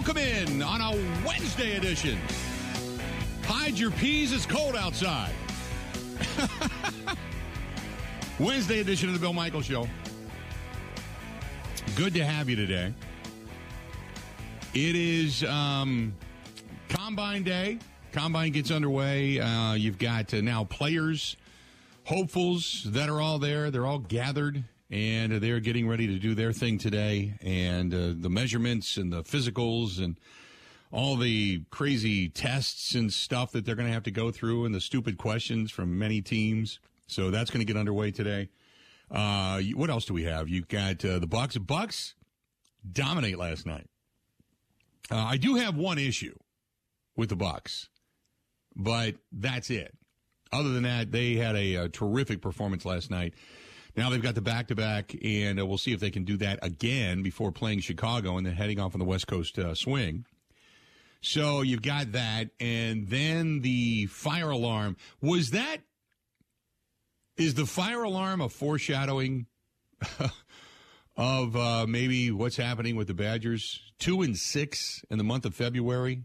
Welcome in on a Wednesday edition. Hide your peas, it's cold outside. Wednesday edition of the Bill Michael Show. Good to have you today. It is um, Combine Day. Combine gets underway. Uh, you've got uh, now players, hopefuls that are all there. They're all gathered and they're getting ready to do their thing today. And uh, the measurements and the physicals and all the crazy tests and stuff that they're going to have to go through and the stupid questions from many teams. So that's going to get underway today. Uh, what else do we have? You've got uh, the Bucks. Bucks dominate last night. Uh, I do have one issue with the Bucks, but that's it. Other than that, they had a, a terrific performance last night. Now they've got the back to back, and uh, we'll see if they can do that again before playing Chicago and then heading off on the West Coast uh, swing. So you've got that, and then the fire alarm. Was that is the fire alarm a foreshadowing of uh, maybe what's happening with the Badgers? Two and six in the month of February.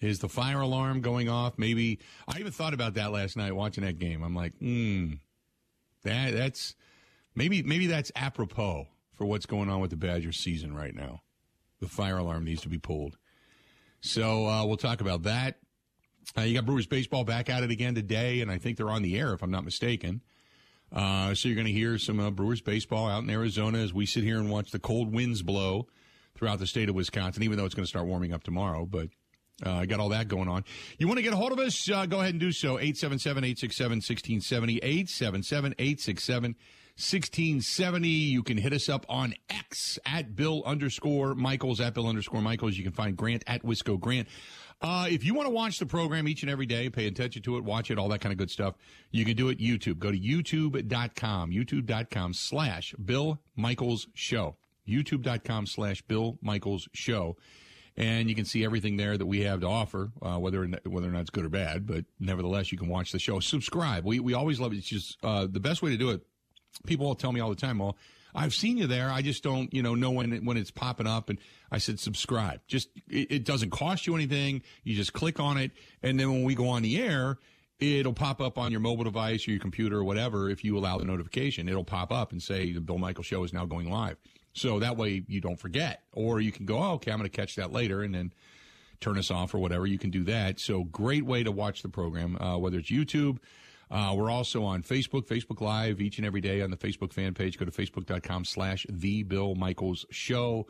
Is the fire alarm going off? Maybe I even thought about that last night watching that game. I'm like, hmm, that that's maybe maybe that's apropos for what's going on with the Badgers season right now. The fire alarm needs to be pulled. So uh, we'll talk about that. Uh, you got Brewers baseball back at it again today, and I think they're on the air if I'm not mistaken. Uh, so you're going to hear some uh, Brewers baseball out in Arizona as we sit here and watch the cold winds blow throughout the state of Wisconsin, even though it's going to start warming up tomorrow. But uh, I got all that going on. You want to get a hold of us? Uh, go ahead and do so. 877 867 1670. 877 867 1670. You can hit us up on X at Bill underscore Michaels, at Bill underscore Michaels. You can find Grant at Wisco Grant. Uh, if you want to watch the program each and every day, pay attention to it, watch it, all that kind of good stuff, you can do it YouTube. Go to youtube.com, youtube.com slash Bill Michaels Show. YouTube.com slash Bill Michaels Show. And you can see everything there that we have to offer, uh, whether whether or not it's good or bad. But nevertheless, you can watch the show. Subscribe. We we always love it. It's just uh, the best way to do it. People will tell me all the time, well, I've seen you there. I just don't, you know, know when it, when it's popping up. And I said, subscribe. Just it, it doesn't cost you anything. You just click on it, and then when we go on the air, it'll pop up on your mobile device or your computer or whatever. If you allow the notification, it'll pop up and say the Bill Michael Show is now going live. So that way you don't forget, or you can go, oh, okay, I'm going to catch that later, and then turn us off or whatever. You can do that. So great way to watch the program, uh, whether it's YouTube. Uh, we're also on Facebook, Facebook Live each and every day on the Facebook fan page. Go to facebook.com slash The Bill Michaels Show.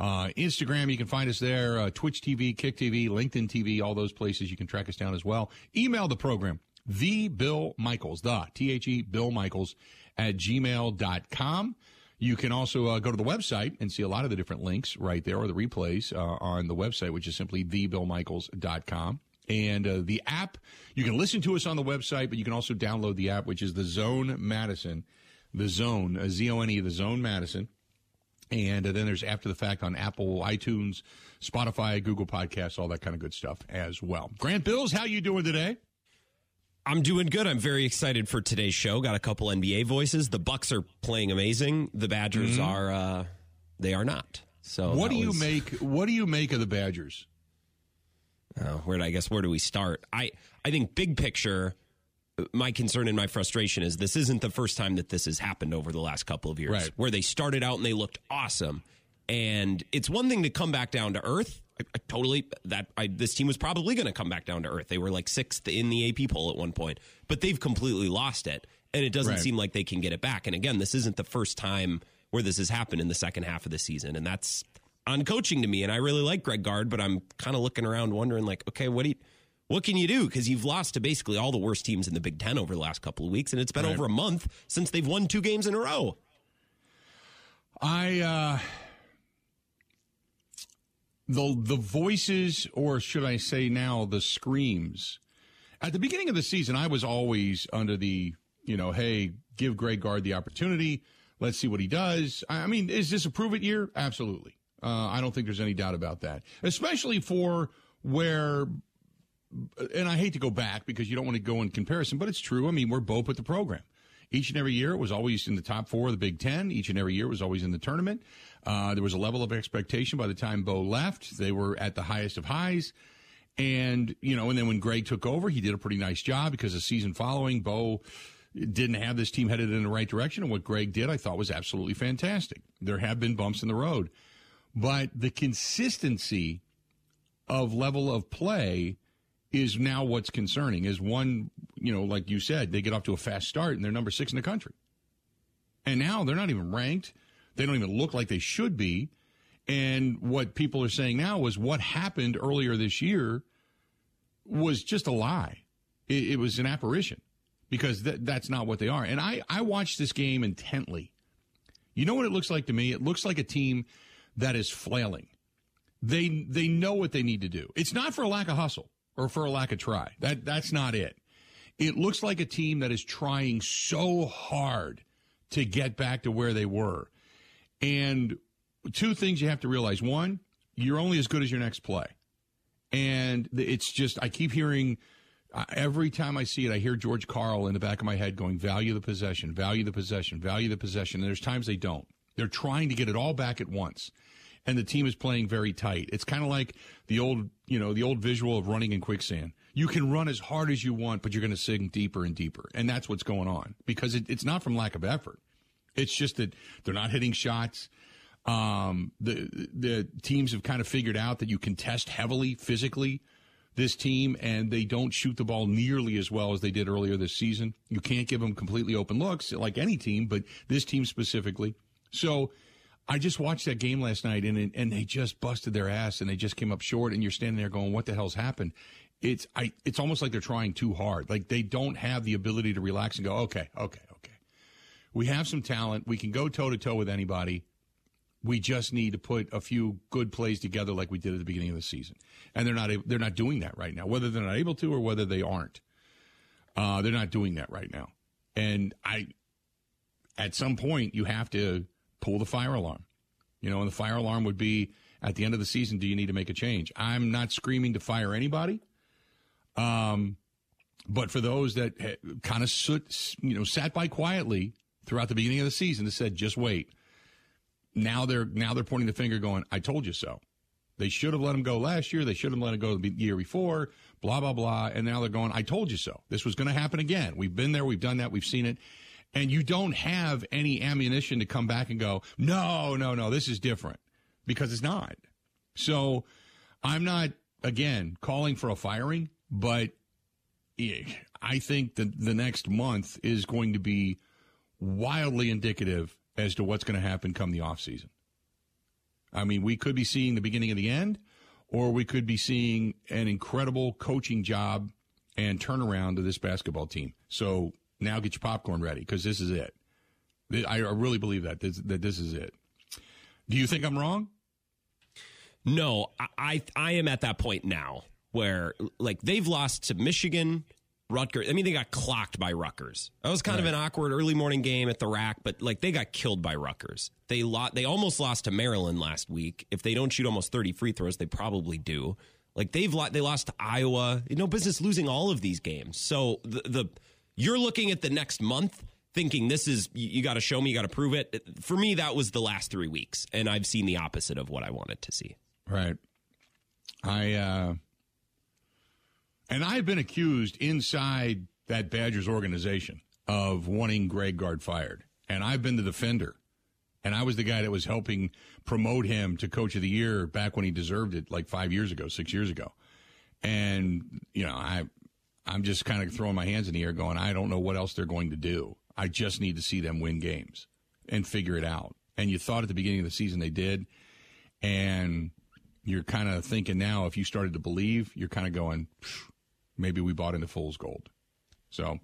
Uh, Instagram, you can find us there. Uh, Twitch TV, Kick TV, LinkedIn TV, all those places you can track us down as well. Email the program, The Bill Michaels, the T H E Bill Michaels at gmail.com. You can also uh, go to the website and see a lot of the different links right there or the replays uh, on the website, which is simply thebillmichaels.com. And uh, the app, you can listen to us on the website, but you can also download the app, which is the Zone Madison, the Zone, uh, Z O N E, the Zone Madison. And uh, then there's after the fact on Apple, iTunes, Spotify, Google Podcasts, all that kind of good stuff as well. Grant Bills, how you doing today? I'm doing good. I'm very excited for today's show. Got a couple NBA voices. The Bucks are playing amazing. The Badgers mm-hmm. are uh, they are not. So what do you make? What do you make of the Badgers? Oh, where do I guess where do we start? I I think big picture. My concern and my frustration is this isn't the first time that this has happened over the last couple of years, right. where they started out and they looked awesome, and it's one thing to come back down to earth. I, I totally that I, this team was probably going to come back down to earth. They were like sixth in the AP poll at one point, but they've completely lost it, and it doesn't right. seem like they can get it back. And again, this isn't the first time where this has happened in the second half of the season, and that's on coaching to me. And I really like Greg Gard, but I'm kind of looking around wondering, like, okay, what do you, what can you do? Because you've lost to basically all the worst teams in the Big Ten over the last couple of weeks, and it's been right. over a month since they've won two games in a row. I uh the the voices, or should I say now, the screams. At the beginning of the season, I was always under the you know, hey, give Greg Gard the opportunity. Let's see what he does. I mean, is this a prove it year? Absolutely. Uh, I don't think there's any doubt about that, especially for where. And I hate to go back because you don't want to go in comparison, but it's true. I mean, we're both at the program. Each and every year, it was always in the top four of the Big Ten. Each and every year, it was always in the tournament. Uh, there was a level of expectation by the time Bo left. They were at the highest of highs. And, you know, and then when Greg took over, he did a pretty nice job because the season following, Bo didn't have this team headed in the right direction. And what Greg did, I thought was absolutely fantastic. There have been bumps in the road, but the consistency of level of play is now what's concerning. Is one, you know, like you said, they get off to a fast start and they're number six in the country. And now they're not even ranked. They don't even look like they should be. And what people are saying now was what happened earlier this year was just a lie. It, it was an apparition because th- that's not what they are. And I, I watched this game intently. You know what it looks like to me? It looks like a team that is flailing. They they know what they need to do. It's not for a lack of hustle or for a lack of try. That that's not it. It looks like a team that is trying so hard to get back to where they were. And two things you have to realize. One, you're only as good as your next play. And it's just, I keep hearing, uh, every time I see it, I hear George Karl in the back of my head going, value the possession, value the possession, value the possession. And there's times they don't. They're trying to get it all back at once. And the team is playing very tight. It's kind of like the old, you know, the old visual of running in quicksand. You can run as hard as you want, but you're going to sink deeper and deeper. And that's what's going on because it, it's not from lack of effort. It's just that they're not hitting shots. Um, the the teams have kind of figured out that you can test heavily physically this team, and they don't shoot the ball nearly as well as they did earlier this season. You can't give them completely open looks like any team, but this team specifically. So I just watched that game last night, and and they just busted their ass, and they just came up short. And you're standing there going, "What the hell's happened?" It's I. It's almost like they're trying too hard. Like they don't have the ability to relax and go, "Okay, okay, okay." We have some talent. We can go toe to toe with anybody. We just need to put a few good plays together like we did at the beginning of the season, and they're not they're not doing that right now. Whether they're not able to or whether they aren't, uh, they're not doing that right now. And I, at some point, you have to pull the fire alarm. You know, and the fire alarm would be at the end of the season. Do you need to make a change? I'm not screaming to fire anybody. Um, but for those that kind of you know sat by quietly throughout the beginning of the season, that said, just wait now they're now they're pointing the finger, going, "I told you so." They should have let him go last year. They should have let him go the year before. Blah blah blah. And now they're going, "I told you so." This was going to happen again. We've been there. We've done that. We've seen it. And you don't have any ammunition to come back and go, "No, no, no. This is different," because it's not. So I'm not again calling for a firing, but I think that the next month is going to be wildly indicative as to what's going to happen come the offseason. I mean, we could be seeing the beginning of the end, or we could be seeing an incredible coaching job and turnaround to this basketball team. So now get your popcorn ready because this is it. I really believe that this, that this is it. Do you think I'm wrong? No, I I am at that point now where like they've lost to Michigan, Rutgers. I mean, they got clocked by Rutgers. That was kind right. of an awkward early morning game at the RAC, but like they got killed by Rutgers. They lost. They almost lost to Maryland last week. If they don't shoot almost thirty free throws, they probably do. Like they've lost they lost to Iowa. No business losing all of these games. So the, the you're looking at the next month thinking this is you, you got to show me, you got to prove it. For me, that was the last three weeks, and I've seen the opposite of what I wanted to see. Right. I. uh and I've been accused inside that Badgers organization of wanting Greg Gard fired. And I've been the defender. And I was the guy that was helping promote him to coach of the year back when he deserved it like five years ago, six years ago. And, you know, I, I'm just kind of throwing my hands in the air going, I don't know what else they're going to do. I just need to see them win games and figure it out. And you thought at the beginning of the season they did. And you're kind of thinking now, if you started to believe, you're kind of going, maybe we bought into fool's gold. So,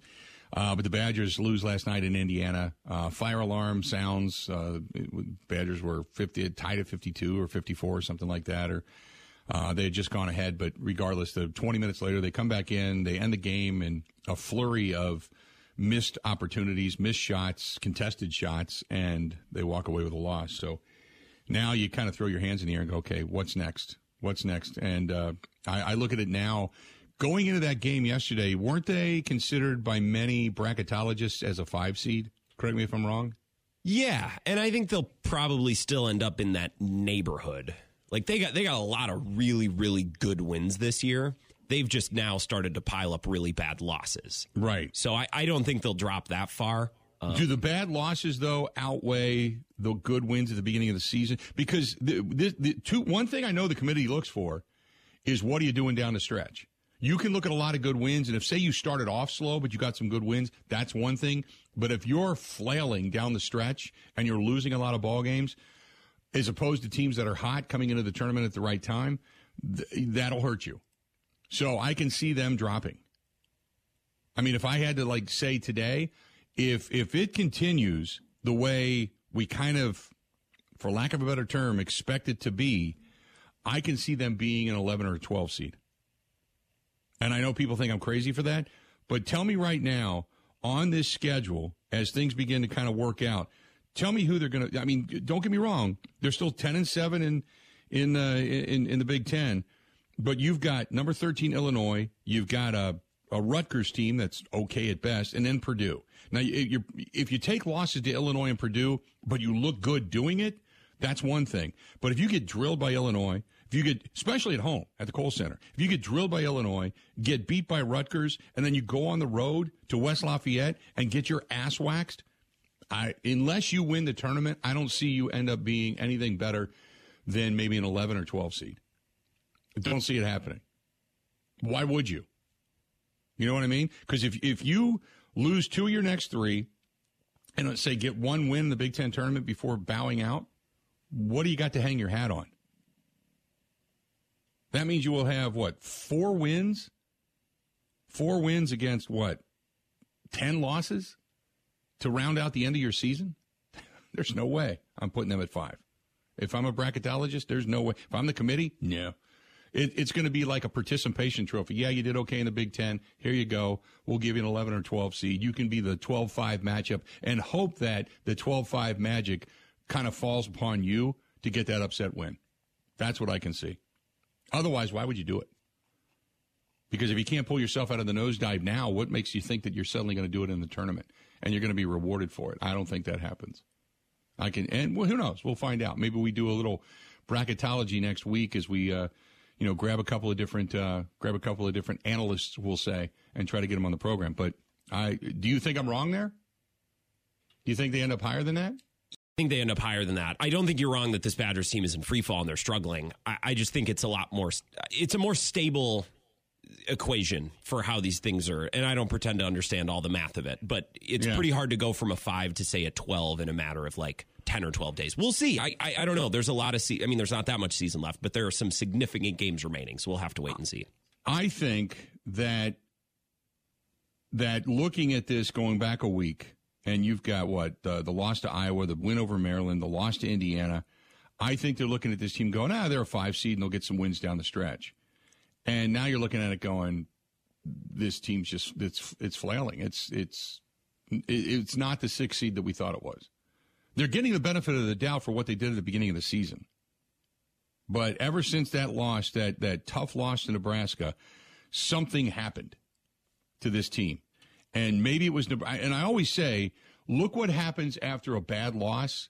uh, but the Badgers lose last night in Indiana. Uh, fire alarm sounds. Uh, Badgers were 50, tied at 52 or 54 or something like that, or uh, they had just gone ahead. But regardless, the 20 minutes later, they come back in. They end the game in a flurry of missed opportunities, missed shots, contested shots, and they walk away with a loss. So now you kind of throw your hands in the air and go, okay, what's next? What's next? And uh, I, I look at it now Going into that game yesterday, weren't they considered by many bracketologists as a five seed? Correct me if I'm wrong. Yeah, and I think they'll probably still end up in that neighborhood. Like they got they got a lot of really really good wins this year. They've just now started to pile up really bad losses. Right. So I, I don't think they'll drop that far. Um, Do the bad losses though outweigh the good wins at the beginning of the season? Because the, the, the two one thing I know the committee looks for is what are you doing down the stretch? You can look at a lot of good wins, and if say you started off slow but you got some good wins, that's one thing. But if you're flailing down the stretch and you're losing a lot of ball games, as opposed to teams that are hot coming into the tournament at the right time, th- that'll hurt you. So I can see them dropping. I mean, if I had to like say today, if if it continues the way we kind of, for lack of a better term, expect it to be, I can see them being an 11 or a 12 seed. And I know people think I'm crazy for that, but tell me right now on this schedule as things begin to kind of work out. Tell me who they're going to. I mean, don't get me wrong; they're still 10 and seven in in uh, in in the Big Ten, but you've got number 13 Illinois, you've got a a Rutgers team that's okay at best, and then Purdue. Now, if you take losses to Illinois and Purdue, but you look good doing it, that's one thing. But if you get drilled by Illinois, if you get, especially at home at the Kohl Center, if you get drilled by Illinois, get beat by Rutgers, and then you go on the road to West Lafayette and get your ass waxed, I, unless you win the tournament, I don't see you end up being anything better than maybe an 11 or 12 seed. I don't see it happening. Why would you? You know what I mean? Because if if you lose two of your next three, and let's say get one win in the Big Ten tournament before bowing out, what do you got to hang your hat on? That means you will have what four wins, four wins against what ten losses to round out the end of your season. There's no way I'm putting them at five. If I'm a bracketologist, there's no way. If I'm the committee, no. It, it's going to be like a participation trophy. Yeah, you did okay in the Big Ten. Here you go. We'll give you an 11 or 12 seed. You can be the 12 5 matchup and hope that the 12 5 magic kind of falls upon you to get that upset win. That's what I can see. Otherwise, why would you do it? Because if you can't pull yourself out of the nosedive now, what makes you think that you're suddenly going to do it in the tournament and you're going to be rewarded for it? I don't think that happens. I can, and well, who knows? We'll find out. Maybe we do a little bracketology next week as we, uh, you know, grab a couple of different uh, grab a couple of different analysts, we'll say, and try to get them on the program. But I do you think I'm wrong there? Do you think they end up higher than that? I think they end up higher than that. I don't think you're wrong that this Badgers team is in free fall and they're struggling. I, I just think it's a lot more. It's a more stable equation for how these things are and i don't pretend to understand all the math of it but it's yeah. pretty hard to go from a 5 to say a 12 in a matter of like 10 or 12 days. We'll see. I, I, I don't know. There's a lot of, se- I mean, there's not that much season left, but there are some significant games remaining. So we'll have to wait and see. I think that, that looking at this going back a week, and you've got what, uh, the loss to Iowa, the win over Maryland, the loss to Indiana. I think they're looking at this team going, ah, they're a five seed and they'll get some wins down the stretch. And now you're looking at it going, this team's just, it's, it's flailing. It's, it's, it's not the six seed that we thought it was. They're getting the benefit of the doubt for what they did at the beginning of the season. But ever since that loss, that, that tough loss to Nebraska, something happened to this team. And maybe it was, and I always say, look what happens after a bad loss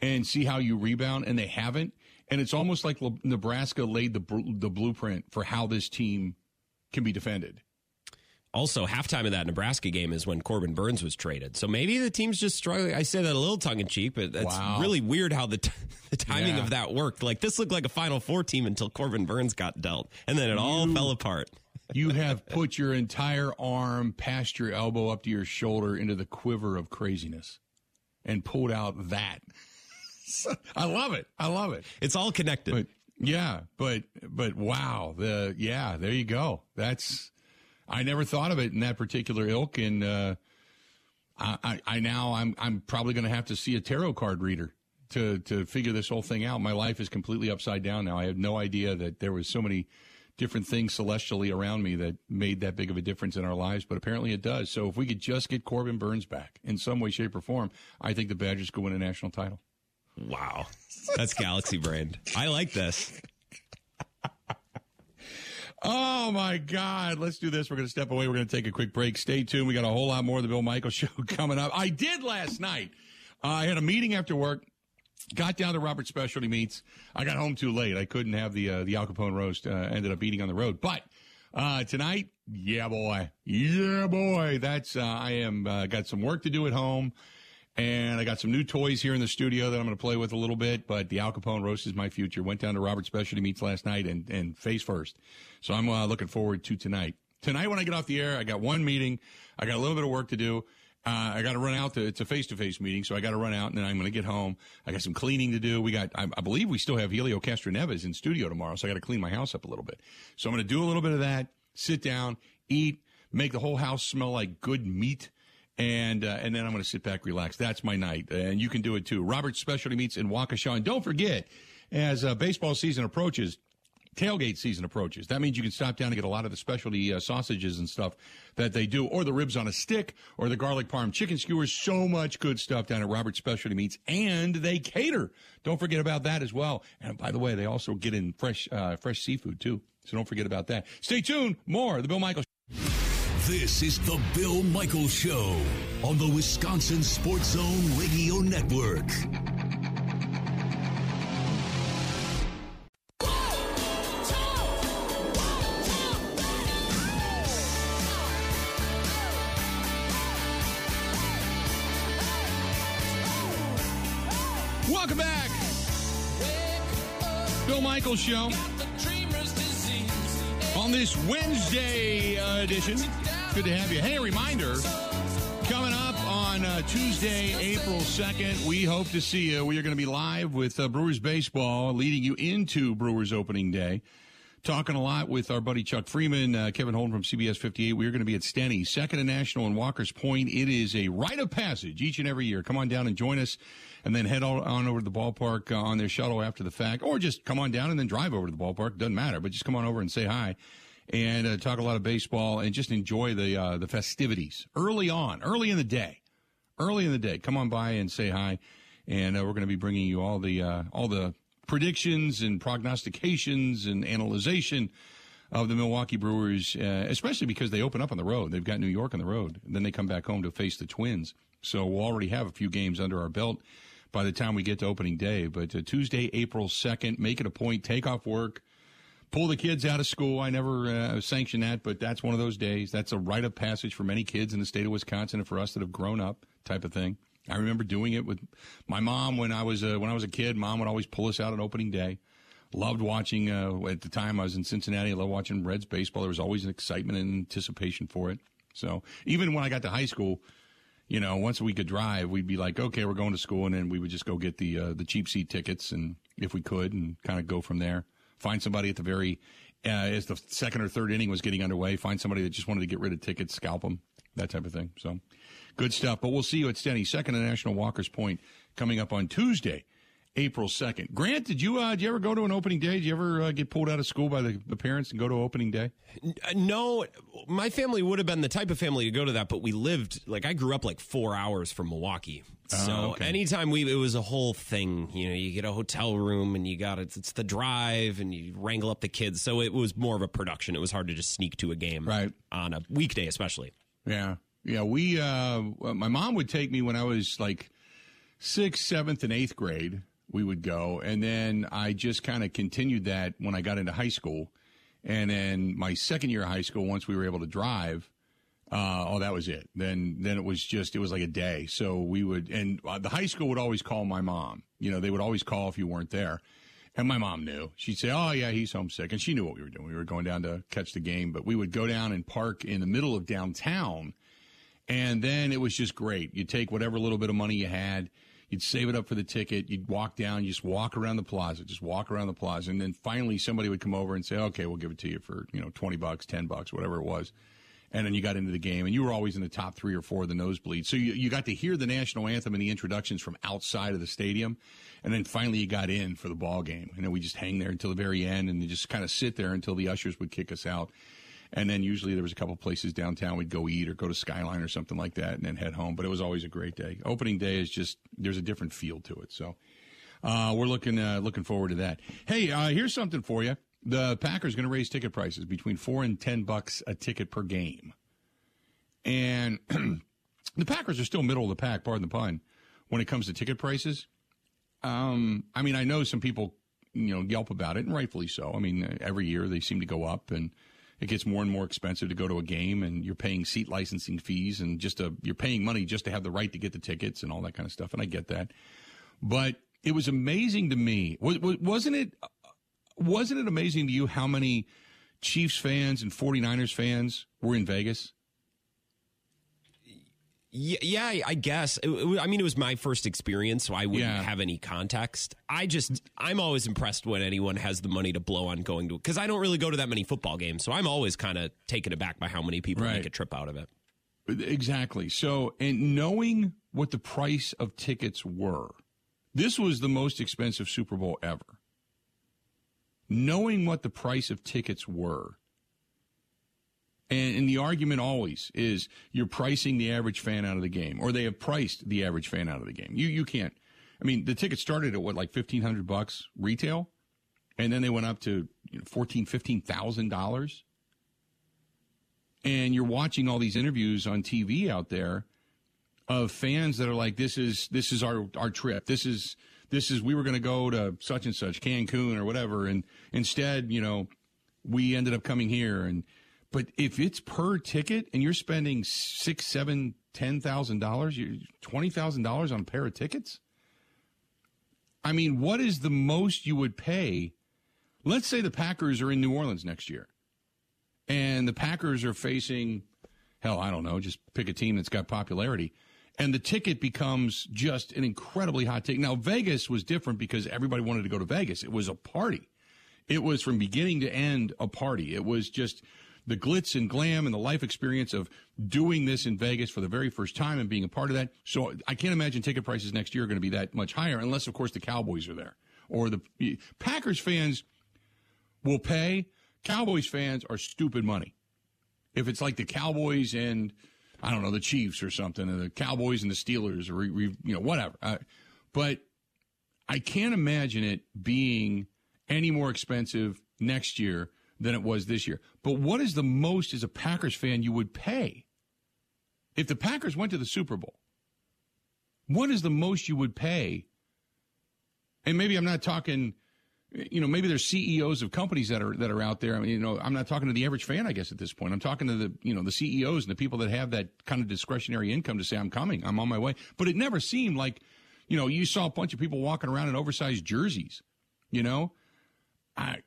and see how you rebound. And they haven't. And it's almost like Nebraska laid the, the blueprint for how this team can be defended also halftime of that Nebraska game is when Corbin Burnes was traded. So maybe the team's just struggling. I say that a little tongue in cheek, but that's wow. really weird how the, t- the timing yeah. of that worked. Like this looked like a Final Four team until Corbin Burnes got dealt, and then it you, all fell apart. You have put your entire arm past your elbow up to your shoulder into the quiver of craziness, and pulled out that. I love it. I love it. It's all connected. But, yeah, but but wow, the yeah, there you go. That's I never thought of it in that particular ilk, and uh, I, I now I'm I'm probably going to have to see a tarot card reader to to figure this whole thing out. My life is completely upside down now. I had no idea that there was so many different things celestially around me that made that big of a difference in our lives, but apparently it does. So if we could just get Corbin Burnes back in some way, shape, or form, I think the Badgers could win a national title. Wow, that's Galaxy brand. I like this. Oh my God. Let's do this. We're going to step away. We're going to take a quick break. Stay tuned. We got a whole lot more of the Bill Michael show coming up. I did last night. I had a meeting after work. Got down to Robert Specialty Meats. I got home too late. I couldn't have the uh, the Al Capone roast. Uh, ended up eating on the road. But uh, tonight, yeah, boy, yeah, boy. That's uh, I am uh, got some work to do at home, and I got some new toys here in the studio that I'm going to play with a little bit. But the Al Capone roast is my future. Went down to Robert Specialty Meats last night and and face first. So I'm uh, looking forward to tonight. Tonight when I get off the air, I got one meeting. I got a little bit of work to do. Uh, I got to run out to, it's a face to face meeting, so I got to run out and then I'm going to get home. I got some cleaning to do. We got, I, I believe we still have Helio Castroneves in studio tomorrow, so I got to clean my house up a little bit. So I'm going to do a little bit of that, sit down, eat, make the whole house smell like good meat. And, uh, and then I'm going to sit back, relax. That's my night. And you can do it too. Robert's Specialty Meats in Waukesha. And don't forget, as uh, baseball season approaches, tailgate season approaches. That means you can stop down and get a lot of the specialty uh, sausages and stuff that they do, or the ribs on a stick, or the garlic parm chicken skewers. So much good stuff down at Robert's Specialty Meats, and they cater. Don't forget about that as well. And by the way, they also get in fresh, uh, fresh seafood too. So don't forget about that. Stay tuned. More the Bill Michaels. This is the Bill Michaels Show on the Wisconsin Sports Zone Radio Network. Show on this Wednesday uh, edition. Good to have you. Hey, reminder coming up on uh, Tuesday, April 2nd, we hope to see you. We are going to be live with uh, Brewers Baseball, leading you into Brewers opening day. Talking a lot with our buddy Chuck Freeman, uh, Kevin Holden from CBS 58. We are going to be at Steny, second and national in Walker's Point. It is a rite of passage each and every year. Come on down and join us, and then head on, over to the ballpark uh, on their shuttle after the fact, or just come on down and then drive over to the ballpark. Doesn't matter, but just come on over and say hi and uh, talk a lot of baseball and just enjoy the uh, the festivities early on, early in the day, early in the day. Come on by and say hi, and uh, we're going to be bringing you all the uh, all the predictions and prognostications and analyzation of the Milwaukee Brewers, uh, especially because they open up on the road. They've got New York on the road, then they come back home to face the Twins. So we'll already have a few games under our belt by the time we get to opening day. But uh, Tuesday, April 2nd, make it a point, take off work, pull the kids out of school. I never uh, sanction that, but that's one of those days. That's a rite of passage for many kids in the state of Wisconsin and for us that have grown up type of thing. I remember doing it with my mom when I was uh, when I was a kid. Mom would always pull us out on opening day. Loved watching. Uh, at the time, I was in Cincinnati. I loved watching Reds baseball. There was always an excitement and anticipation for it. So even when I got to high school, you know, once we could drive, we'd be like, okay, we're going to school, and then we would just go get the uh, the cheap seat tickets, and if we could, and kind of go from there. Find somebody at the very uh, as the second or third inning was getting underway. Find somebody that just wanted to get rid of tickets, scalp them, that type of thing. So good stuff. But we'll see you at Steny, second and National Walker's Point, coming up on Tuesday. April 2nd. Grant, did you uh, did you ever go to an opening day? Did you ever uh, get pulled out of school by the, the parents and go to opening day? Uh, No, my family would have been the type of family to go to that, but we lived like I grew up like four hours from Milwaukee. So Oh, okay. anytime we, it was a whole thing. You know, you get a hotel room and you got it. It's the drive and you wrangle up the kids. So it was more of a production. It was hard to just sneak to a game, Right. on a weekday, especially. Yeah, yeah. We, uh, my mom would take me when I was like sixth, seventh, and eighth grade. We would go, and then I just kind of continued that when I got into high school, and then my second year of high school, once we were able to drive. Uh, oh, that was it. Then, then it was just, it was like a day. So we would, and uh, the high school would always call my mom. You know, they would always call if you weren't there. And my mom knew. She'd say, "Oh yeah, he's homesick," and she knew what we were doing. We were going down to catch the game, but we would go down and park in the middle of downtown, and then it was just great. You'd take whatever little bit of money you had, you'd save it up for the ticket, you'd walk down, you just walk around the plaza, just walk around the plaza, and then finally somebody would come over and say, "Okay, we'll give it to you for you know twenty bucks, ten bucks, whatever it was." And then you got into the game, and you were always in the top three or four of the nosebleeds. So you, you got to hear the national anthem and the introductions from outside of the stadium, and then finally you got in for the ball game. And then we just hang there until the very end, and just kind of sit there until the ushers would kick us out. And then usually there was a couple places downtown we'd go eat or go to Skyline or something like that, and then head home. But it was always a great day. Opening day is just there's a different feel to it. So uh, we're looking uh, looking forward to that. Hey, uh, here's something for you. The Packers going to raise ticket prices between four and ten bucks a ticket per game, and the Packers are still middle of the pack. Pardon the pun. when it comes to ticket prices. Um, I mean, I know some people, you know, yelp about it, and rightfully so. I mean, every year they seem to go up, and it gets more and more expensive to go to a game, and you're paying seat licensing fees, and just a, you're paying money just to have the right to get the tickets and all that kind of stuff. And I get that, but it was amazing to me. Wasn't it? Wasn't it amazing to you how many Chiefs fans and 49ers fans were in Vegas? Yeah, yeah, I guess. I mean, it was my first experience, so I wouldn't yeah. have any context. I just, I'm always impressed when anyone has the money to blow on going to, because I don't really go to that many football games, so I'm always kind of taken aback by how many people right. make a trip out of it. Exactly. So, and knowing what the price of tickets were, this was the most expensive Super Bowl ever. Knowing what the price of tickets were, and, and, the argument always is you're pricing the average fan out of the game, or they have priced the average fan out of the game. You you can't. I mean, the ticket started at what like fifteen hundred bucks retail, and then they went up to you know, fourteen fifteen thousand dollars. And you're watching all these interviews on TV out there of fans that are like, "This is this is our our trip. This is this is we were going to go to such and such Cancun or whatever, and instead, you know, we ended up coming here and." But if it's per ticket and you're spending six, seven, ten thousand dollars, twenty thousand dollars on a pair of tickets. I mean, what is the most you would pay? Let's say the Packers are in New Orleans next year, and the Packers are facing, hell, I don't know, just pick a team that's got popularity, and the ticket becomes just an incredibly hot ticket. Now Vegas was different because everybody wanted to go to Vegas. It was a party. It was from beginning to end a party. It was just the glitz and glam and the life experience of doing this in Vegas for the very first time and being a part of that. So I can't imagine ticket prices next year are going to be that much higher, unless, of course, the Cowboys are there or the Packers fans will pay. Cowboys fans are stupid money. If it's like the Cowboys and I don't know the Chiefs or something, or the Cowboys and the Steelers, or you know whatever. Uh, but I can't imagine it being any more expensive next year than it was this year. But what is the most as a Packers fan you would pay? If the Packers went to the Super Bowl, what is the most you would pay? And maybe I'm not talking, you know, maybe there's CEOs of companies that are that are out there. I mean, you know, I'm not talking to the average fan, I guess, at this point. I'm talking to the, you know, the CEOs and the people that have that kind of discretionary income to say, I'm coming, I'm on my way. But it never seemed like, you know, you saw a bunch of people walking around in oversized jerseys, you know? I,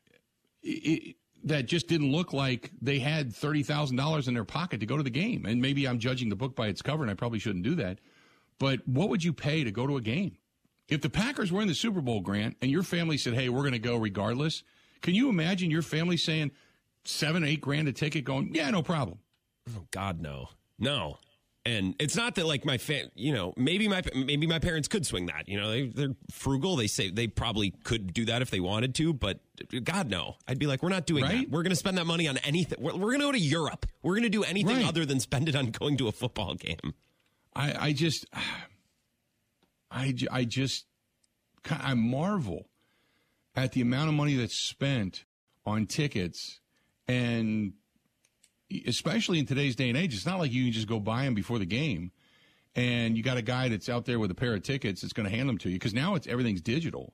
it, that just didn't look like they had $30,000 in their pocket to go to the game. And maybe I'm judging the book by its cover and I probably shouldn't do that. But what would you pay to go to a game? If the Packers were in the Super Bowl, Grant, and your family said, hey, we're going to go regardless, can you imagine your family saying seven, eight grand a ticket going, yeah, no problem? Oh, God, no. No. And it's not that like my fam, you know, maybe my maybe my parents could swing that. You know, they they're frugal. They say they probably could do that if they wanted to, but God no, I'd be like, we're not doing right? that. We're going to spend that money on anything. We're, we're going to go to Europe. We're going to do anything right. other than spend it on going to a football game. I I just I I just I marvel at the amount of money that's spent on tickets and especially in today's day and age, it's not like you can just go buy them before the game, and you got a guy that's out there with a pair of tickets that's going to hand them to you because now it's everything's digital.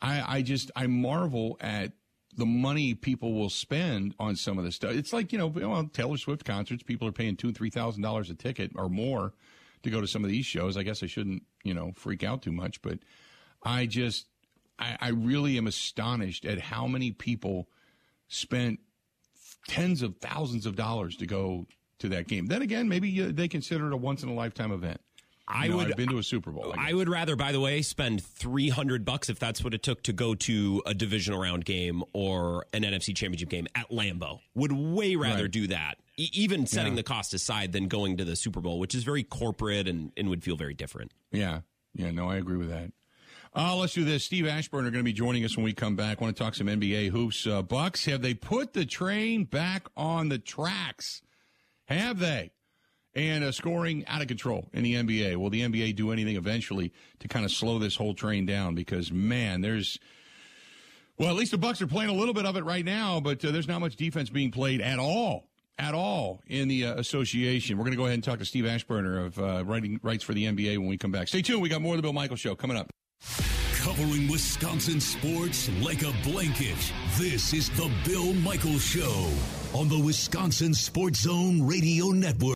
I, I just I marvel at the money people will spend on some of this stuff. It's like you know, well, Taylor Swift concerts, people are paying two and three thousand dollars a ticket or more to go to some of these shows. I guess I shouldn't you know freak out too much, but I just I, I really am astonished at how many people spent tens of thousands of dollars to go to that game. Then again, maybe uh, they consider it a once in a lifetime event. I you know, would. I've been to a Super Bowl. I, I, would rather, by the way, spend three hundred bucks if that's what it took to go to a divisional round game or an NFC Championship game at Lambeau. Would way rather right. do that, e- even setting yeah. the cost aside, than going to the Super Bowl, which is very corporate and, and would feel very different. Yeah, yeah, no, I agree with that. Uh, let's do this. Steve Aschburner going to be joining us when we come back. Want to talk some NBA hoops. Uh, Bucks, have they put the train back on the tracks? Have they? And uh, scoring out of control in the NBA. Will the NBA do anything eventually to kind of slow this whole train down? Because man, there's well, at least the Bucks are playing a little bit of it right now, but uh, there's not much defense being played at all at all in the uh, association. We're going to go ahead and talk to Steve Aschburner of uh, writing rights for the NBA when we come back. Stay tuned. We got more of the Bill Michael Show coming up. Covering Wisconsin sports like a blanket. This is the Bill Michael Show on the Wisconsin Sports Zone Radio Network.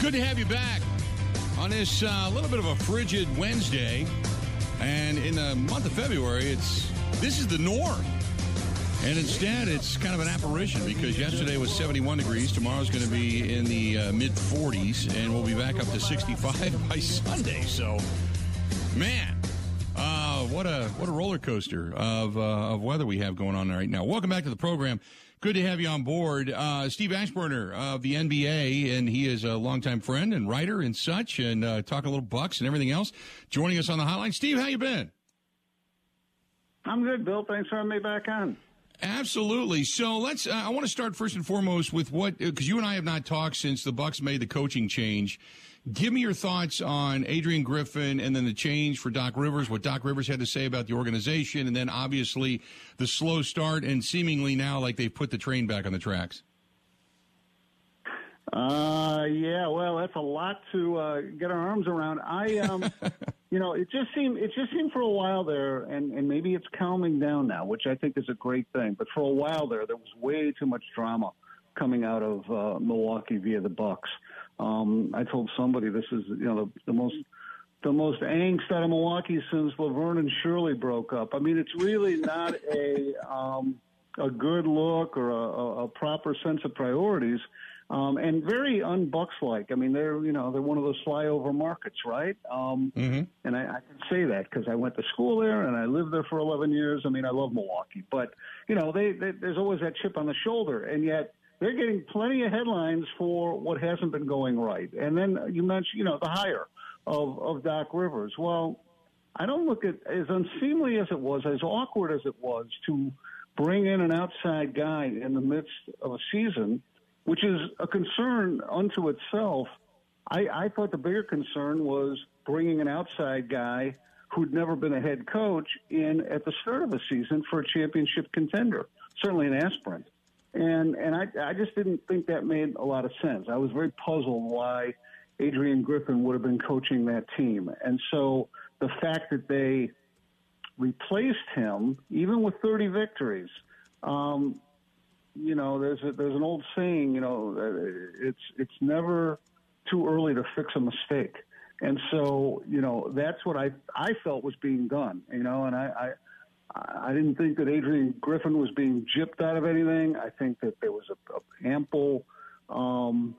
Good to have you back on this uh, little bit of a frigid Wednesday. And in the month of February, it's this is the norm. And instead, it's kind of an apparition because yesterday was 71 degrees. Tomorrow's going to be in the uh, mid 40s, and we'll be back up to 65 by Sunday. So, man, uh, what a what a roller coaster of uh, of weather we have going on right now. Welcome back to the program. Good to have you on board, uh, Steve Aschburner of the NBA, and he is a longtime friend and writer and such, and uh, talk a little Bucks and everything else. Joining us on the hotline, Steve, how you been? I'm good, Bill. Thanks for having me back on. Absolutely. So let's. Uh, I want to start first and foremost with what because you and I have not talked since the Bucks made the coaching change. Give me your thoughts on Adrian Griffin and then the change for Doc Rivers, what Doc Rivers had to say about the organization, and then obviously the slow start and seemingly now like they've put the train back on the tracks. Uh, yeah, well, that's a lot to uh, get our arms around. I, um, you know, it just seemed it just seemed for a while there, and and maybe it's calming down now, which I think is a great thing. But for a while there, there was way too much drama coming out of uh, Milwaukee via the Bucks. Um, I told somebody this is you know the, the most the most angst out of Milwaukee since Laverne and Shirley broke up. I mean, it's really not a um, a good look or a, a proper sense of priorities, um, and very unbucks like. I mean, they're you know they're one of those flyover markets, right? Um, mm-hmm. And I, I can say that because I went to school there and I lived there for 11 years. I mean, I love Milwaukee, but you know, they, they there's always that chip on the shoulder, and yet they're getting plenty of headlines for what hasn't been going right. And then you mentioned, you know, the hire of, of Doc Rivers. Well, I don't look at as unseemly as it was, as awkward as it was to bring in an outside guy in the midst of a season, which is a concern unto itself. I, I thought the bigger concern was bringing an outside guy who'd never been a head coach in at the start of a season for a championship contender, certainly an aspirant and and I I just didn't think that made a lot of sense. I was very puzzled why Adrian Griffin would have been coaching that team, and so the fact that they replaced him, even with 30 victories, um, you know, there's a, there's an old saying, you know, it's it's never too early to fix a mistake. And so, you know, that's what I I felt was being done, you know, and I, I didn't think that Adrian Griffin was being gypped out of anything. I think that there was a, a ample um,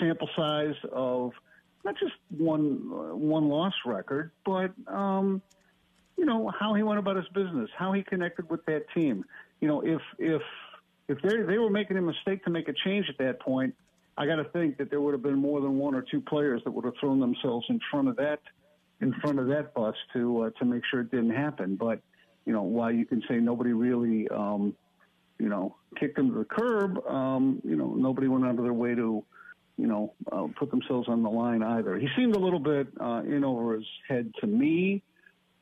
sample size of not just one uh, one loss record, but um, you know how he went about his business, how he connected with that team. You know, if if if they they were making a mistake to make a change at that point, I got to think that there would have been more than one or two players that would have thrown themselves in front of that in front of that bus to uh, to make sure it didn't happen. But you know, while you can say nobody really, um, you know, kicked them to the curb, um, you know, nobody went out of their way to, you know, uh, put themselves on the line either. He seemed a little bit uh, in over his head to me.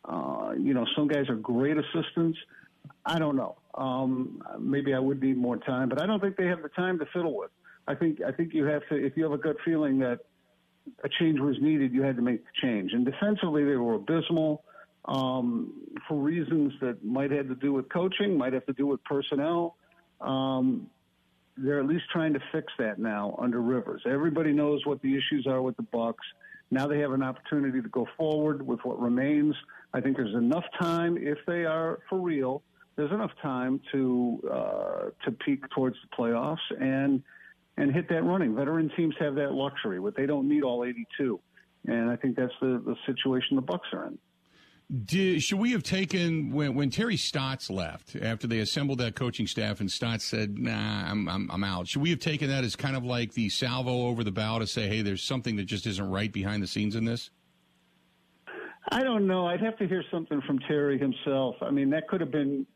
Uh, you know, some guys are great assistants. I don't know. Um, maybe I would need more time, but I don't think they have the time to fiddle with. I think I think you have to if you have a gut feeling that a change was needed, you had to make the change. And defensively, they were abysmal um, for reasons that might have to do with coaching, might have to do with personnel. Um, they're at least trying to fix that now under Rivers. Everybody knows what the issues are with the Bucks. Now they have an opportunity to go forward with what remains. I think there's enough time, if they are for real, there's enough time to uh, to peak towards the playoffs and and hit that running. Veteran teams have that luxury, but they don't need all 82. And I think that's the, the situation the Bucks are in. Did, should we have taken when when Terry Stotts left after they assembled that coaching staff and Stotts said, "Nah, I'm, I'm I'm out." Should we have taken that as kind of like the salvo over the bow to say, "Hey, there's something that just isn't right behind the scenes in this"? I don't know. I'd have to hear something from Terry himself. I mean, that could have been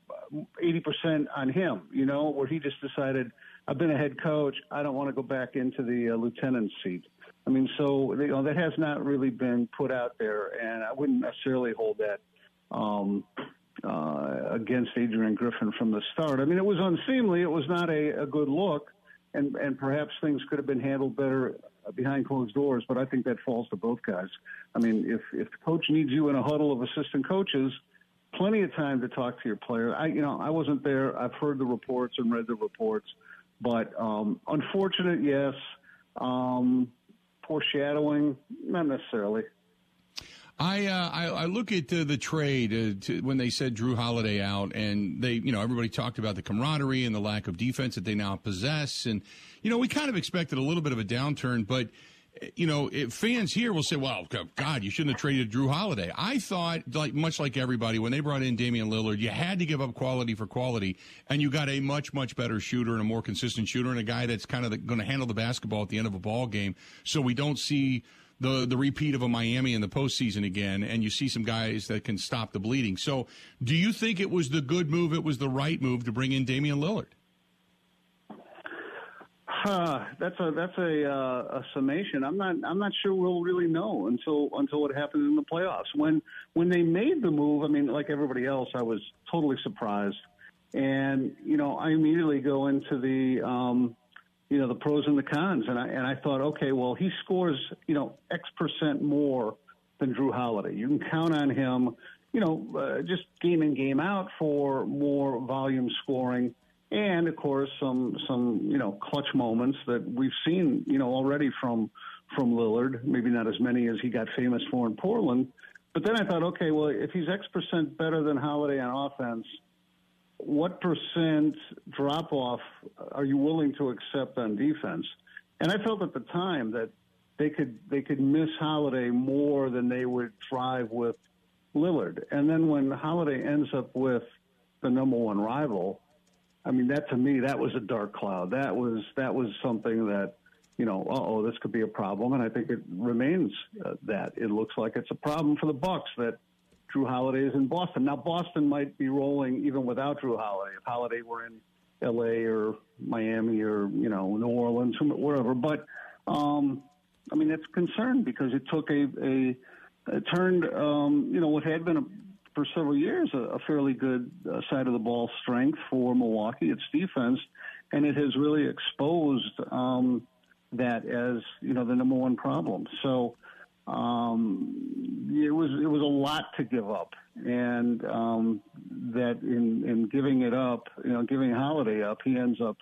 eighty percent on him. You know, where he just decided I've been a head coach. I don't want to go back into the uh, lieutenant seat. I mean, so you know that has not really been put out there, and I wouldn't necessarily hold that um, uh, against Adrian Griffin from the start. I mean, it was unseemly. It was not a, a good look, and and perhaps things could have been handled better behind closed doors. But I think that falls to both guys. I mean, if if the coach needs you in a huddle of assistant coaches, plenty of time to talk to your player. I you know I wasn't there. I've heard the reports and read the reports, but um, unfortunate, yes. Um, foreshadowing, not necessarily. I, uh, I, I look at uh, the trade uh, to, when they said Jrue Holiday out, and they you know everybody talked about the camaraderie and the lack of defense that they now possess, and you know we kind of expected a little bit of a downturn, but you know fans here will say, "Well, God, you shouldn't have traded Jrue Holiday." I thought, like much like everybody, when they brought in Damian Lillard, you had to give up quality for quality, and you got a much much better shooter and a more consistent shooter, and a guy that's kind of going to handle the basketball at the end of a ball game, so we don't see the the repeat of a Miami in the postseason again, and you see some guys that can stop the bleeding. So, do you think it was the good move? It was the right move to bring in Damian Lillard. Uh, that's a that's a, uh, a summation. I'm not I'm not sure we'll really know until until what happens in the playoffs. When when they made the move, I mean, like everybody else, I was totally surprised, and you know, I immediately go into the um, you know the pros and the cons, and I and I thought, okay, well, he scores you know X percent more than Jrue Holiday. You can count on him, you know, uh, just game in game out for more volume scoring, and of course some some you know clutch moments that we've seen you know already from from Lillard. Maybe not as many as he got famous for in Portland. But then I thought, okay, well, if he's X percent better than Holiday on offense, what percent drop off are you willing to accept on defense? And I felt at the time that they could they could miss Holiday more than they would thrive with Lillard. And then when Holiday ends up with the number one rival, I mean that to me that was a dark cloud. That was that was something that you know, oh, this could be a problem, and I think it remains uh, that. It looks like it's a problem for the Bucks that Jrue Holiday is in Boston. Now, Boston might be rolling even without Jrue Holiday. If Holiday were in L.A. or Miami or you know New Orleans, wherever. But um, I mean, it's a concern because it took a, a it turned um, you know what had been a, for several years a, a fairly good uh, side of the ball strength for Milwaukee. Its defense, and it has really exposed um, that as you know the number one problem. So um, it was it was a lot to give up, and um, that in in giving it up, you know, giving Holiday up, he ends up,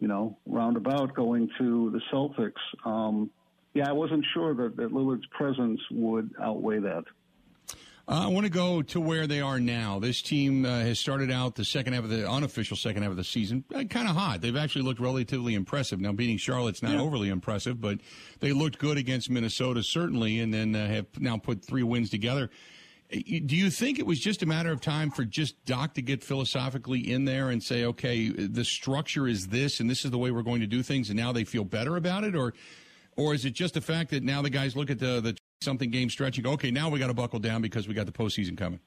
you know, roundabout going to the Celtics. Um, yeah, I wasn't sure that, that Lillard's presence would outweigh that. Uh, I want to go to where they are now. This team uh, has started out the second half of the unofficial second half of the season uh, kind of hot. They've actually looked relatively impressive. Now, beating Charlotte's not yeah. overly impressive, but they looked good against Minnesota certainly, and then uh, have now put three wins together. Do you think it was just a matter of time for just Doc to get philosophically in there and say, okay, the structure is this, and this is the way we're going to do things, and now they feel better about it, or, or is it just the fact that now the guys look at the the something game stretch and go, okay, now we got to buckle down because we got the postseason coming?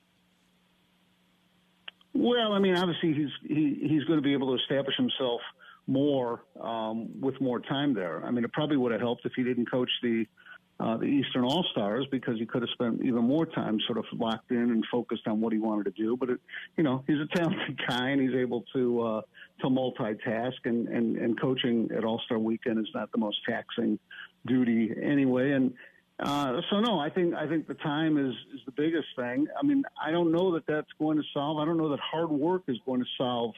Well, I mean, obviously he's he, he's going to be able to establish himself more um, with more time there. I mean, it probably would have helped if he didn't coach the uh, the Eastern All Stars because he could have spent even more time sort of locked in and focused on what he wanted to do. But it, you know, he's a talented guy and he's able to uh, to multitask. And, and and coaching at All Star Weekend is not the most taxing duty anyway. And uh, so no, I think I think the time is is the biggest thing. I mean, I don't know that that's going to solve. I don't know that hard work is going to solve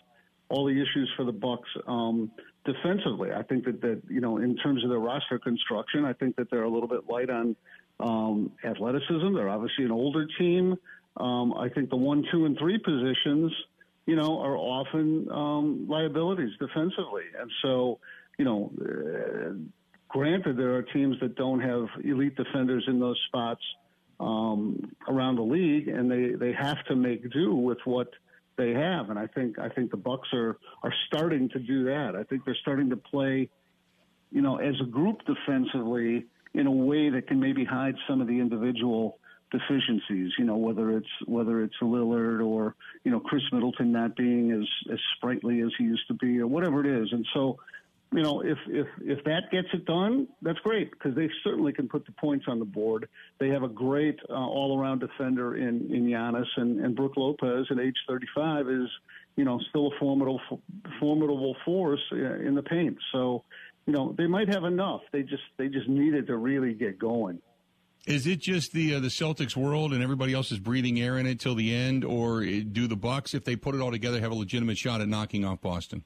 all the issues for the Bucks um, defensively. I think that that you know, in terms of their roster construction, I think that they're a little bit light on um, athleticism. They're obviously an older team. Um, I think the one, two, and three positions, you know, are often um, liabilities defensively, and so you know. Granted, there are teams that don't have elite defenders in those spots um, around the league, and they, they have to make do with what they have. And I think I think the Bucks are are starting to do that. I think they're starting to play, you know, as a group defensively in a way that can maybe hide some of the individual deficiencies. You know, whether it's whether it's Lillard or you know Khris Middleton not being as as sprightly as he used to be, or whatever it is. And so, you know, if if if that gets it done, that's great because they certainly can put the points on the board. They have a great uh, all around defender in in Giannis and and Brook Lopez at age 35 is you know still a formidable formidable force uh, in the paint. So. You know they might have enough. They just they just needed to really get going. Is it just the uh, the Celtics world and everybody else is breathing air in it till the end, or do the Bucks, if they put it all together, have a legitimate shot at knocking off Boston?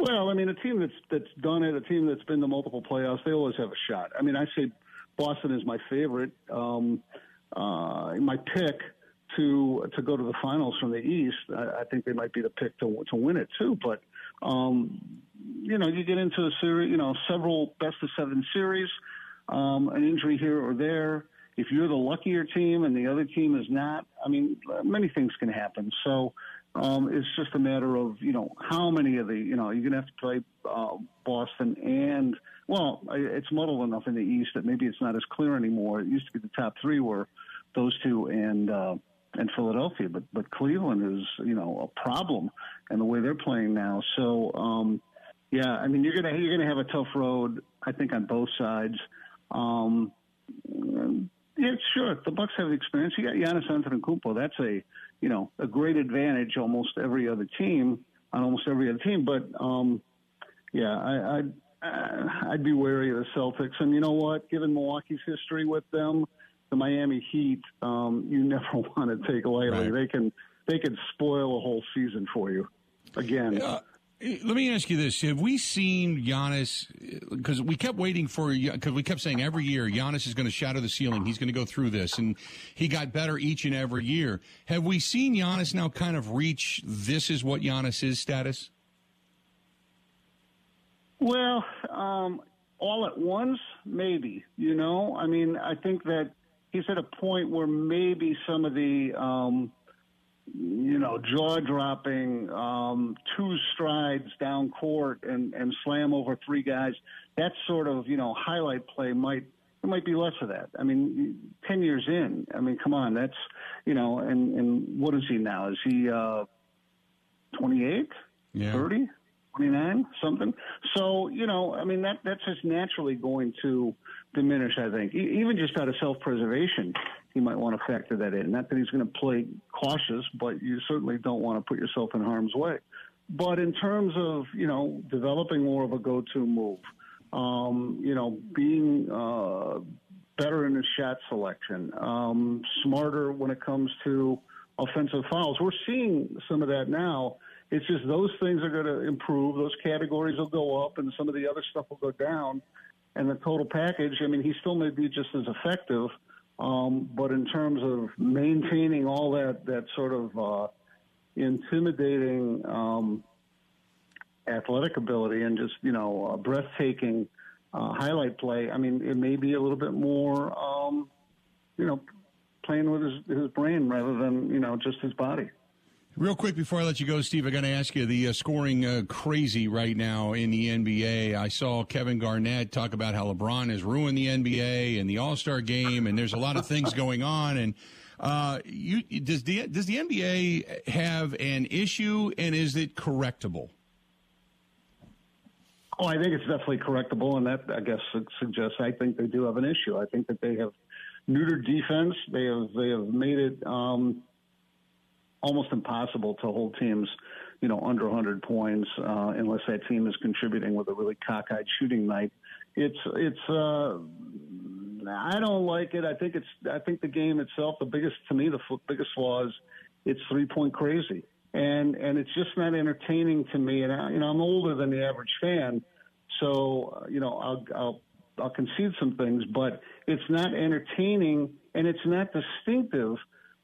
Well, I mean, a team that's that's done it, a team that's been to multiple playoffs, they always have a shot. I mean, I say Boston is my favorite, um, uh, my pick to to go to the finals from the East. I, I think they might be the pick to to win it too. But um, you know, you get into a series, you know, several best of seven series um, an injury here or there. If you're the luckier team and the other team is not, I mean, many things can happen. So um, it's just a matter of you know how many of the you know you're gonna have to play uh, Boston and well, it's muddled enough in the East that maybe it's not as clear anymore. It used to be the top three were those two and. Uh, and Philadelphia, but but Cleveland is you know a problem, and the way they're playing now. So um, yeah, I mean you're gonna you're gonna have a tough road, I think, on both sides. Um, yeah, sure. The Bucks have the experience. You got Giannis Antetokounmpo. That's a you know a great advantage almost every other team on almost every other team. But um, yeah, I, I'd I'd be wary of the Celtics. And you know what? Given Milwaukee's history with them, the Miami Heat, um, you never want to take lightly. Right. They can they can spoil a whole season for you. Again, yeah. Let me ask you this: Have we seen Giannis? Because we kept waiting for because we kept saying every year Giannis is going to shatter the ceiling. He's going to go through this, and he got better each and every year. Have we seen Giannis now kind of reach this is what Giannis is status? Well, um, all at once, maybe. You know, I mean, I think that he's at a point where maybe some of the um, you know, jaw dropping, um, two strides down court and, and slam over three guys. That sort of, you know, highlight play might, there might be less of that. I mean, 10 years in, I mean, come on, that's, you know, and, and what is he now? Is he, uh, 28, yeah. 30, 29, something? So, you know, I mean, that, that's just naturally going to diminish, I think, e- even just out of self preservation he might want to factor that in. Not that he's going to play cautious, but you certainly don't want to put yourself in harm's way. But in terms of you know developing more of a go-to move, um, you know being uh, better in his shot selection, um, smarter when it comes to offensive fouls. We're seeing some of that now. It's just those things are going to improve. Those categories will go up, and some of the other stuff will go down. And the total package, I mean, he still may be just as effective um, but in terms of maintaining all that, that sort of uh, intimidating um, athletic ability and just, you know, breathtaking uh, highlight play, I mean, it may be a little bit more, um, you know, playing with his, his brain rather than, you know, just his body. Real quick before I let you go, Steve, I got to ask you the uh, scoring uh, crazy right now in the NBA. I saw Kevin Garnett talk about how LeBron has ruined the NBA and the All Star game, and there's a lot of things going on. And uh, you, does the does the NBA have an issue, and is it correctable? Oh, I think it's definitely correctable, and that I guess suggests I think they do have an issue. I think that they have neutered defense. They have they have made it. Um, almost impossible to hold teams, you know, under 100 points uh, unless that team is contributing with a really cockeyed shooting night. It's it's. Uh, I don't like it. I think it's. I think the game itself, the biggest to me, the biggest flaw is it's three point crazy, and and it's just not entertaining to me. And I, you know, I'm older than the average fan, so uh, you know, I'll, I'll I'll concede some things, but it's not entertaining and it's not distinctive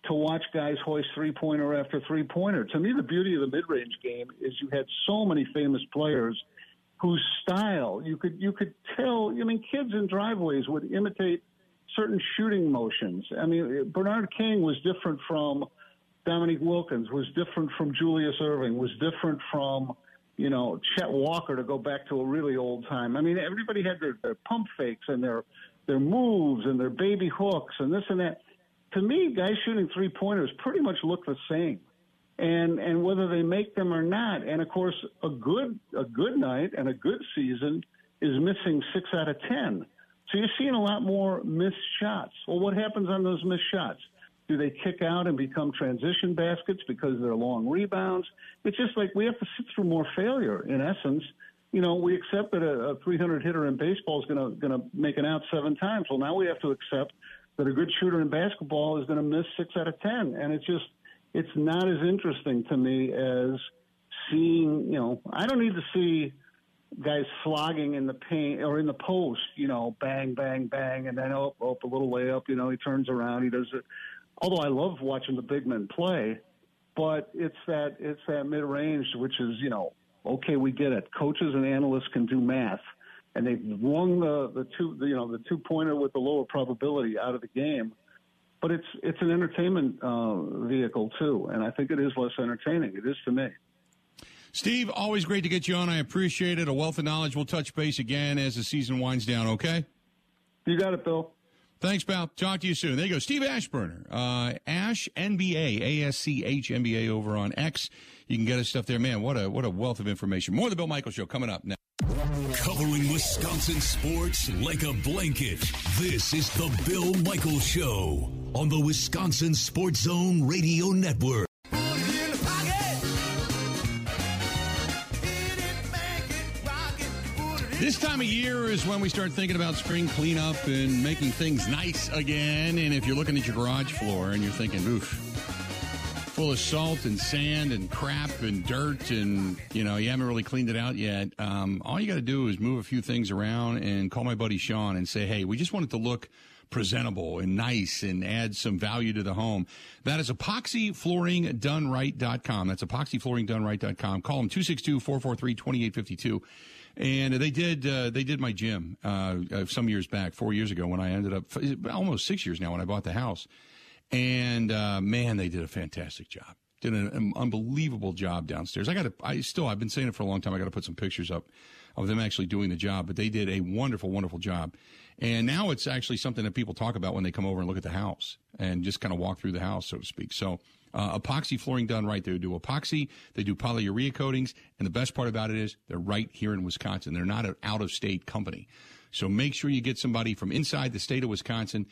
to watch guys hoist three pointer after three pointer. To me, the beauty of the mid range game is you had so many famous players whose style you could you could tell. I mean, kids in driveways would imitate certain shooting motions. I mean, Bernard King was different from Dominique Wilkins, was different from Julius Erving, was different from you know Chet Walker to go back to a really old time. I mean, everybody had their, their pump fakes and their their moves and their baby hooks and this and that. To me, guys shooting three pointers pretty much look the same, and and whether they make them or not. And of course, a good a good night and a good season is missing six out of ten. So you're seeing a lot more missed shots. Well, what happens on those missed shots? Do they kick out and become transition baskets because they're long rebounds? It's just like we have to sit through more failure. In essence, you know, we accept that a, a 300 hitter in baseball is going to going to make an out seven times. Well, now we have to accept that a good shooter in basketball is going to miss six out of ten, and it's just it's not as interesting to me as seeing. You know, I don't need to see guys slogging in the paint or in the post. You know, bang, bang, bang, and then oh, oh, a little layup. You know, he turns around, he does it although I love watching the big men play, but it's that it's that mid range, which is you know okay, we get it. Coaches and analysts can do math, and they've wrung the the two the, you know the two pointer with the lower probability out of the game. But it's it's an entertainment uh, vehicle too, and I think it is less entertaining. It is to me. Steve, always great to get you on. I appreciate it. A wealth of knowledge. We'll touch base again as the season winds down. Okay. You got it, Bill. Thanks, pal. Talk to you soon. There you go. Steve Aschburner, Uh, Ash NBA, A-S-C-H NBA over on X. You can get his stuff there. Man, what a, what a wealth of information. More of the Bill Michael Show coming up now. Covering Wisconsin sports like a blanket. This is the Bill Michael Show on the Wisconsin Sports Zone Radio Network. This time of year is when we start thinking about spring cleanup and making things nice again. And if you're looking at your garage floor and you're thinking, oof, full of salt and sand and crap and dirt, and you know you haven't really cleaned it out yet, um, all you got to do is move a few things around and call my buddy Sean and say, hey, we just want it to look presentable and nice and add some value to the home. That is epoxyflooringdoneright.com. That's epoxyflooringdoneright.com. Call them 262 443 2852 and they did uh, they did my gym uh, uh, some years back, four years ago, when I ended up almost six years now when I bought the house, and uh, man, they did a fantastic job. Did an, an unbelievable job downstairs. I got to, I still, I've been saying it for a long time. I got to put some pictures up of them actually doing the job, but they did a wonderful, wonderful job. And now it's actually something that people talk about when they come over and look at the house and just kind of walk through the house, so to speak. So uh, epoxy flooring done right. They do epoxy, they do polyurea coatings, and the best part about it is they're right here in Wisconsin. They're not an out of state company. So make sure you get somebody from inside the state of Wisconsin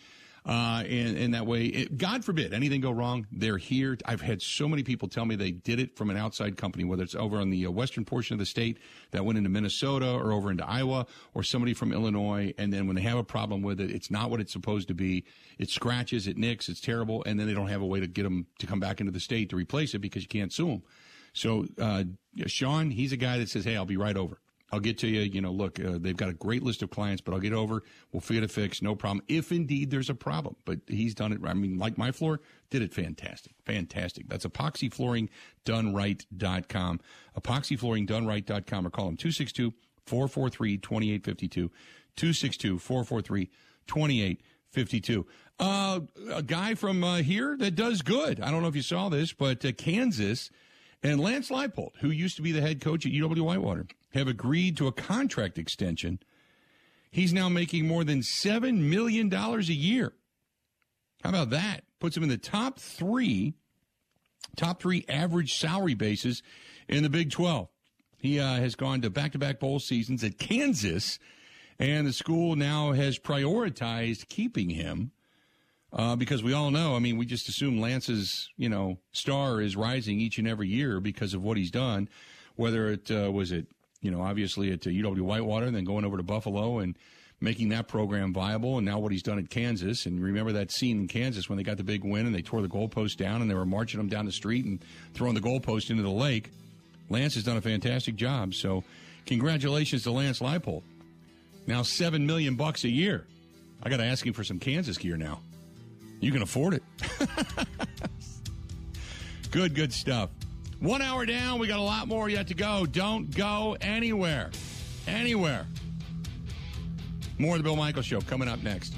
uh, and, and that way, it, God forbid anything go wrong, they're here. I've had so many people tell me they did it from an outside company, whether it's over on the uh, western portion of the state that went into Minnesota or over into Iowa or somebody from Illinois. And then when they have a problem with it, it's not what it's supposed to be. It scratches, it nicks, it's terrible. And then they don't have a way to get them to come back into the state to replace it because you can't sue them. So, uh, Sean, he's a guy that says, Hey, I'll be right over. I'll get to you. You know, look, uh, they've got a great list of clients, but I'll get over. We'll get it fix. No problem. If indeed there's a problem, but he's done it. I mean, like my floor did it fantastic. Fantastic. That's epoxyflooringdoneright.com. Epoxyflooringdoneright.com or call him 262 443 2852. 262 443 2852. Uh, a guy from uh, here that does good. I don't know if you saw this, but uh, Kansas and Lance Leipold, who used to be the head coach at UW Whitewater, have agreed to a contract extension. He's now making more than $7 million a year. How about that? Puts him in the top three, top three average salary bases in the Big 12. He uh, has gone to back to back bowl seasons at Kansas, and the school now has prioritized keeping him uh, because we all know, I mean, we just assume Lance's, you know, star is rising each and every year because of what he's done. Whether it uh, was it, you know, obviously at uh, UW Whitewater, and then going over to Buffalo and making that program viable, and now what he's done at Kansas. And remember that scene in Kansas when they got the big win and they tore the goalpost down and they were marching them down the street and throwing the goalpost into the lake. Lance has done a fantastic job. So, congratulations to Lance Leipold. Now seven million bucks a year. I got to ask him for some Kansas gear now. You can afford it. good, good stuff. One hour down. We got a lot more yet to go. Don't go anywhere. Anywhere. More of the Bill Michael Show coming up next.